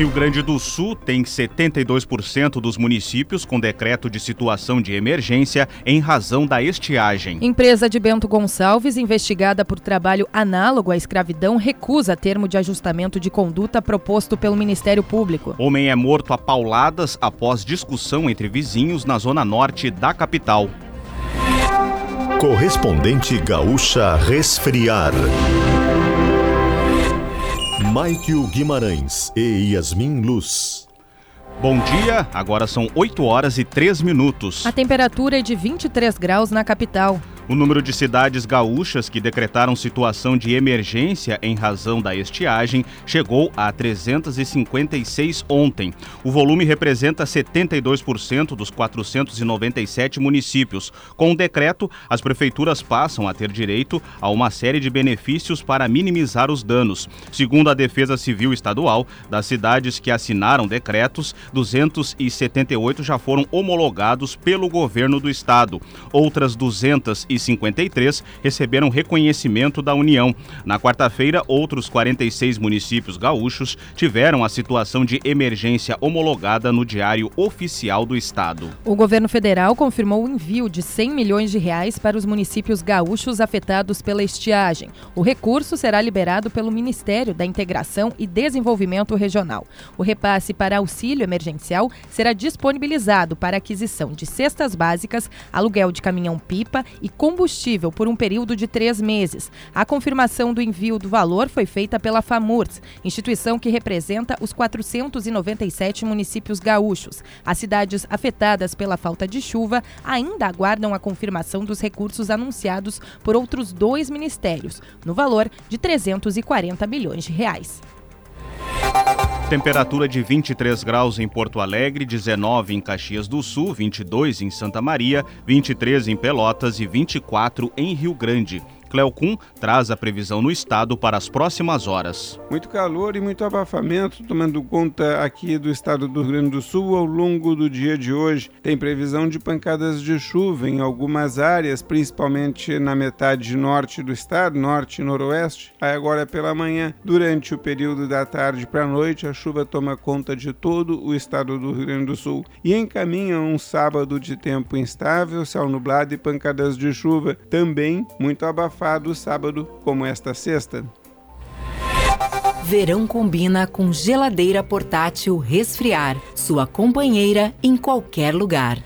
Rio Grande do Sul tem 72% dos municípios com decreto de situação de emergência em razão da estiagem. Empresa de Bento Gonçalves, investigada por trabalho análogo à escravidão, recusa termo de ajustamento de conduta proposto pelo Ministério Público. Homem é morto a pauladas após discussão entre vizinhos na zona norte da capital. Correspondente Gaúcha Resfriar. Maikio Guimarães e Yasmin Luz. Bom dia, agora são 8 horas e 3 minutos. A temperatura é de 23 graus na capital. O número de cidades gaúchas que decretaram situação de emergência em razão da estiagem chegou a 356 ontem. O volume representa 72% dos 497 municípios. Com o decreto, as prefeituras passam a ter direito a uma série de benefícios para minimizar os danos. Segundo a Defesa Civil Estadual, das cidades que assinaram decretos, 278 já foram homologados pelo governo do estado. Outras 200 53 receberam reconhecimento da União. Na quarta-feira, outros 46 municípios gaúchos tiveram a situação de emergência homologada no Diário Oficial do Estado. O governo federal confirmou o envio de 100 milhões de reais para os municípios gaúchos afetados pela estiagem. O recurso será liberado pelo Ministério da Integração e Desenvolvimento Regional. O repasse para auxílio emergencial será disponibilizado para aquisição de cestas básicas, aluguel de caminhão-pipa e combustível por um período de três meses. A confirmação do envio do valor foi feita pela FAMURS, instituição que representa os 497 municípios gaúchos. As cidades afetadas pela falta de chuva ainda aguardam a confirmação dos recursos anunciados por outros dois ministérios, no valor de 340 milhões de reais. Temperatura de 23 graus em Porto Alegre, 19 em Caxias do Sul, 22 em Santa Maria, 23 em Pelotas e 24 em Rio Grande. Cleocum traz a previsão no estado para as próximas horas. Muito calor e muito abafamento, tomando conta aqui do estado do Rio Grande do Sul ao longo do dia de hoje. Tem previsão de pancadas de chuva em algumas áreas, principalmente na metade norte do estado, norte e noroeste. Aí agora pela manhã, durante o período da tarde para a noite, a chuva toma conta de todo o estado do Rio Grande do Sul e encaminha um sábado de tempo instável, céu nublado e pancadas de chuva, também muito abafado abafado sábado como esta sexta. Verão combina com geladeira portátil resfriar, sua companheira em qualquer lugar.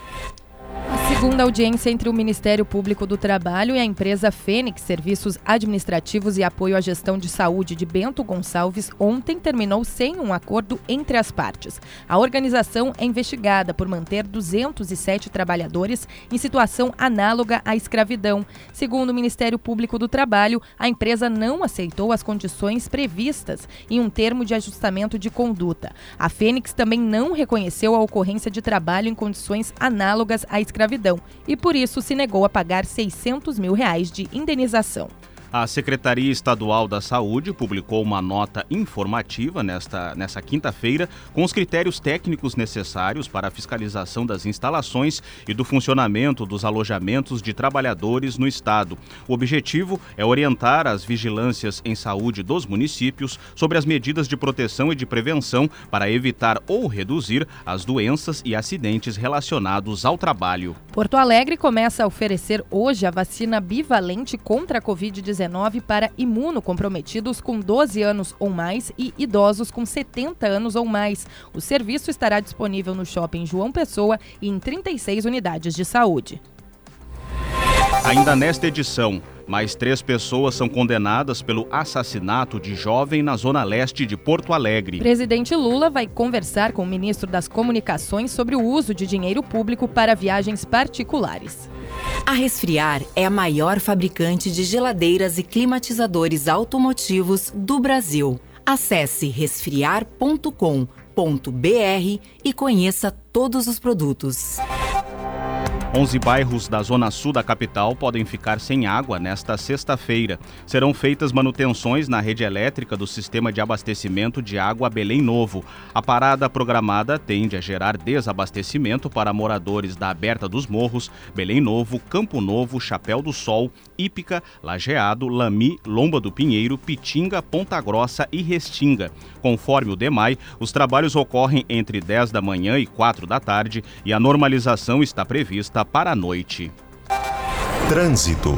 Segunda audiência entre o Ministério Público do Trabalho e a empresa Fênix Serviços Administrativos e Apoio à Gestão de Saúde de Bento Gonçalves ontem terminou sem um acordo entre as partes. A organização é investigada por manter 207 trabalhadores em situação análoga à escravidão. Segundo o Ministério Público do Trabalho, a empresa não aceitou as condições previstas em um termo de ajustamento de conduta. A Fênix também não reconheceu a ocorrência de trabalho em condições análogas à escravidão e por isso se negou a pagar 600 mil reais de indenização. A Secretaria Estadual da Saúde publicou uma nota informativa nesta, nessa quinta-feira com os critérios técnicos necessários para a fiscalização das instalações e do funcionamento dos alojamentos de trabalhadores no Estado. O objetivo é orientar as vigilâncias em saúde dos municípios sobre as medidas de proteção e de prevenção para evitar ou reduzir as doenças e acidentes relacionados ao trabalho. Porto Alegre começa a oferecer hoje a vacina bivalente contra a Covid-19 para imunocomprometidos com 12 anos ou mais e idosos com 70 anos ou mais. O serviço estará disponível no shopping João Pessoa e em 36 unidades de saúde. Ainda nesta edição, mais três pessoas são condenadas pelo assassinato de jovem na zona leste de Porto Alegre. Presidente Lula vai conversar com o ministro das Comunicações sobre o uso de dinheiro público para viagens particulares. A Resfriar é a maior fabricante de geladeiras e climatizadores automotivos do Brasil. Acesse resfriar.com.br e conheça todos os produtos. 11 bairros da zona sul da capital podem ficar sem água nesta sexta-feira. Serão feitas manutenções na rede elétrica do sistema de abastecimento de água Belém Novo. A parada programada tende a gerar desabastecimento para moradores da Aberta dos Morros, Belém Novo, Campo Novo, Chapéu do Sol, Ípica, Lajeado, Lami, Lomba do Pinheiro, Pitinga, Ponta Grossa e Restinga. Conforme o DEMAI, os trabalhos ocorrem entre 10 da manhã e 4 da tarde e a normalização está prevista para a noite. Trânsito.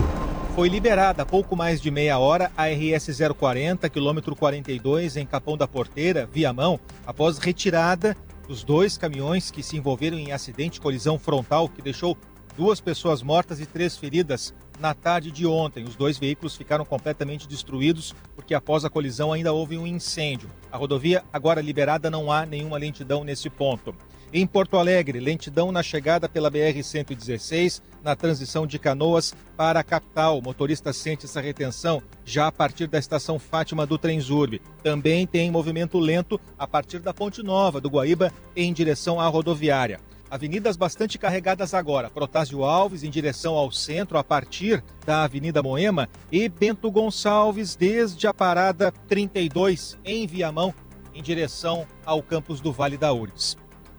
Foi liberada há pouco mais de meia hora a RS 040, quilômetro 42, em Capão da Porteira, via mão, após retirada dos dois caminhões que se envolveram em acidente colisão frontal que deixou duas pessoas mortas e três feridas na tarde de ontem. Os dois veículos ficaram completamente destruídos porque após a colisão ainda houve um incêndio. A rodovia agora liberada não há nenhuma lentidão nesse ponto. Em Porto Alegre, lentidão na chegada pela BR-116, na transição de Canoas para a capital. O motorista sente essa retenção já a partir da estação Fátima do Trenzurbe. Também tem movimento lento a partir da Ponte Nova do Guaíba em direção à rodoviária. Avenidas bastante carregadas agora. Protásio Alves em direção ao centro, a partir da Avenida Moema, e Bento Gonçalves desde a parada 32 em Viamão, em direção ao campus do Vale da Ures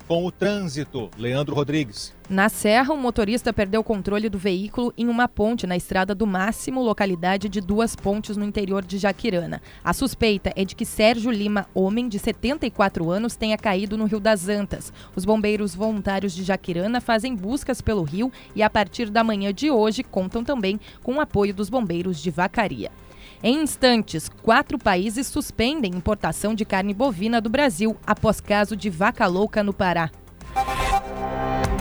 com o trânsito. Leandro Rodrigues. Na Serra, um motorista perdeu o controle do veículo em uma ponte na Estrada do Máximo, localidade de Duas Pontes, no interior de Jaquirana. A suspeita é de que Sérgio Lima, homem de 74 anos, tenha caído no Rio das Antas. Os bombeiros voluntários de Jaquirana fazem buscas pelo rio e, a partir da manhã de hoje, contam também com o apoio dos bombeiros de Vacaria. Em instantes, quatro países suspendem importação de carne bovina do Brasil após caso de vaca louca no Pará.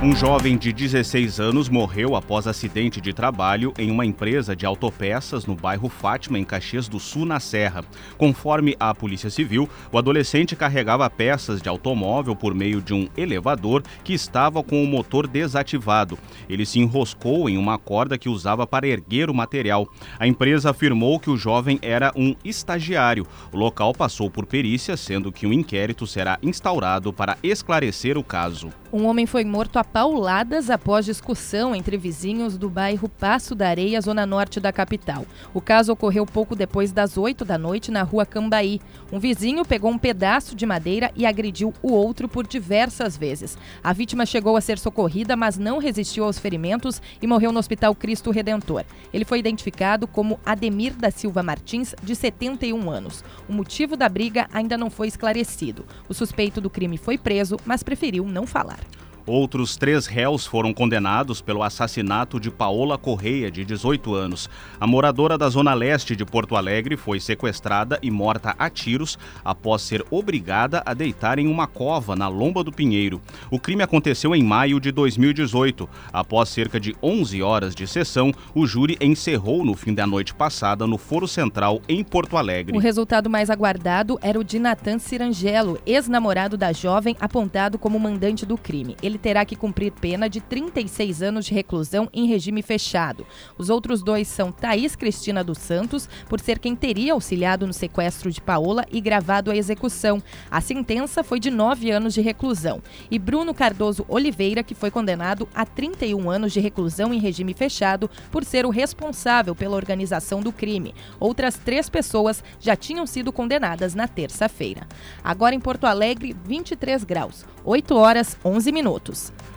Um jovem de 16 anos morreu após acidente de trabalho em uma empresa de autopeças no bairro Fátima, em Caxias do Sul, na Serra. Conforme a Polícia Civil, o adolescente carregava peças de automóvel por meio de um elevador que estava com o motor desativado. Ele se enroscou em uma corda que usava para erguer o material. A empresa afirmou que o jovem era um estagiário. O local passou por perícia, sendo que um inquérito será instaurado para esclarecer o caso. Um homem foi morto a pauladas após discussão entre vizinhos do bairro Passo da Areia, zona norte da capital. O caso ocorreu pouco depois das 8 da noite na rua Cambaí. Um vizinho pegou um pedaço de madeira e agrediu o outro por diversas vezes. A vítima chegou a ser socorrida, mas não resistiu aos ferimentos e morreu no Hospital Cristo Redentor. Ele foi identificado como Ademir da Silva Martins, de 71 anos. O motivo da briga ainda não foi esclarecido. O suspeito do crime foi preso, mas preferiu não falar. Outros três réus foram condenados pelo assassinato de Paola Correia, de 18 anos. A moradora da zona leste de Porto Alegre foi sequestrada e morta a tiros após ser obrigada a deitar em uma cova na Lomba do Pinheiro. O crime aconteceu em maio de 2018. Após cerca de 11 horas de sessão, o júri encerrou no fim da noite passada no Foro Central, em Porto Alegre. O resultado mais aguardado era o de Natan Cirangelo, ex-namorado da jovem, apontado como mandante do crime. Ele ele terá que cumprir pena de 36 anos de reclusão em regime fechado. Os outros dois são Thaís Cristina dos Santos, por ser quem teria auxiliado no sequestro de Paola e gravado a execução. A sentença foi de nove anos de reclusão. E Bruno Cardoso Oliveira, que foi condenado a 31 anos de reclusão em regime fechado por ser o responsável pela organização do crime. Outras três pessoas já tinham sido condenadas na terça-feira. Agora em Porto Alegre, 23 graus, 8 horas 11 minutos.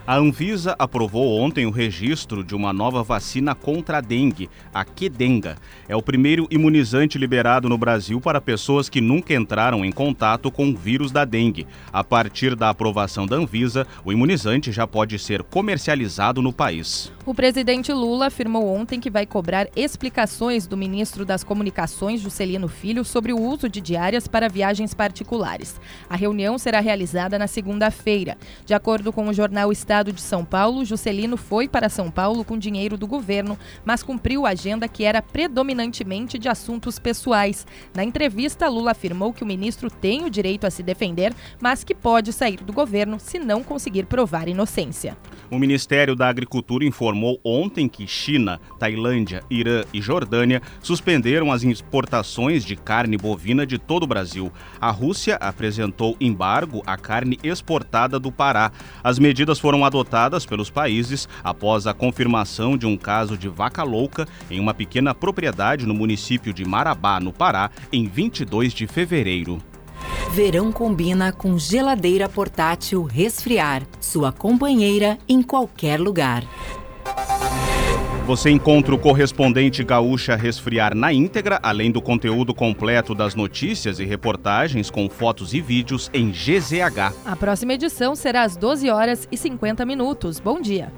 A Anvisa aprovou ontem o registro de uma nova vacina contra a dengue, a Quedenga. É o primeiro imunizante liberado no Brasil para pessoas que nunca entraram em contato com o vírus da dengue. A partir da aprovação da Anvisa, o imunizante já pode ser comercializado no país. O presidente Lula afirmou ontem que vai cobrar explicações do ministro das Comunicações, Juscelino Filho, sobre o uso de diárias para viagens particulares. A reunião será realizada na segunda-feira. De acordo com o jornal Estado de São Paulo, Juscelino foi para São Paulo com dinheiro do governo, mas cumpriu a agenda que era predominantemente de assuntos pessoais. Na entrevista, Lula afirmou que o ministro tem o direito a se defender, mas que pode sair do governo se não conseguir provar inocência. O Ministério da Agricultura informou ontem que China, Tailândia, Irã e Jordânia suspenderam as exportações de carne bovina de todo o Brasil. A Rússia apresentou embargo à carne exportada do Pará. As medidas foram adotadas pelos países após a confirmação de um caso de vaca louca em uma pequena propriedade no município de Marabá, no Pará, em 22 de fevereiro. Verão combina com geladeira portátil resfriar, sua companheira em qualquer lugar. Você encontra o correspondente Gaúcha Resfriar na íntegra, além do conteúdo completo das notícias e reportagens com fotos e vídeos em GZH. A próxima edição será às 12 horas e 50 minutos. Bom dia.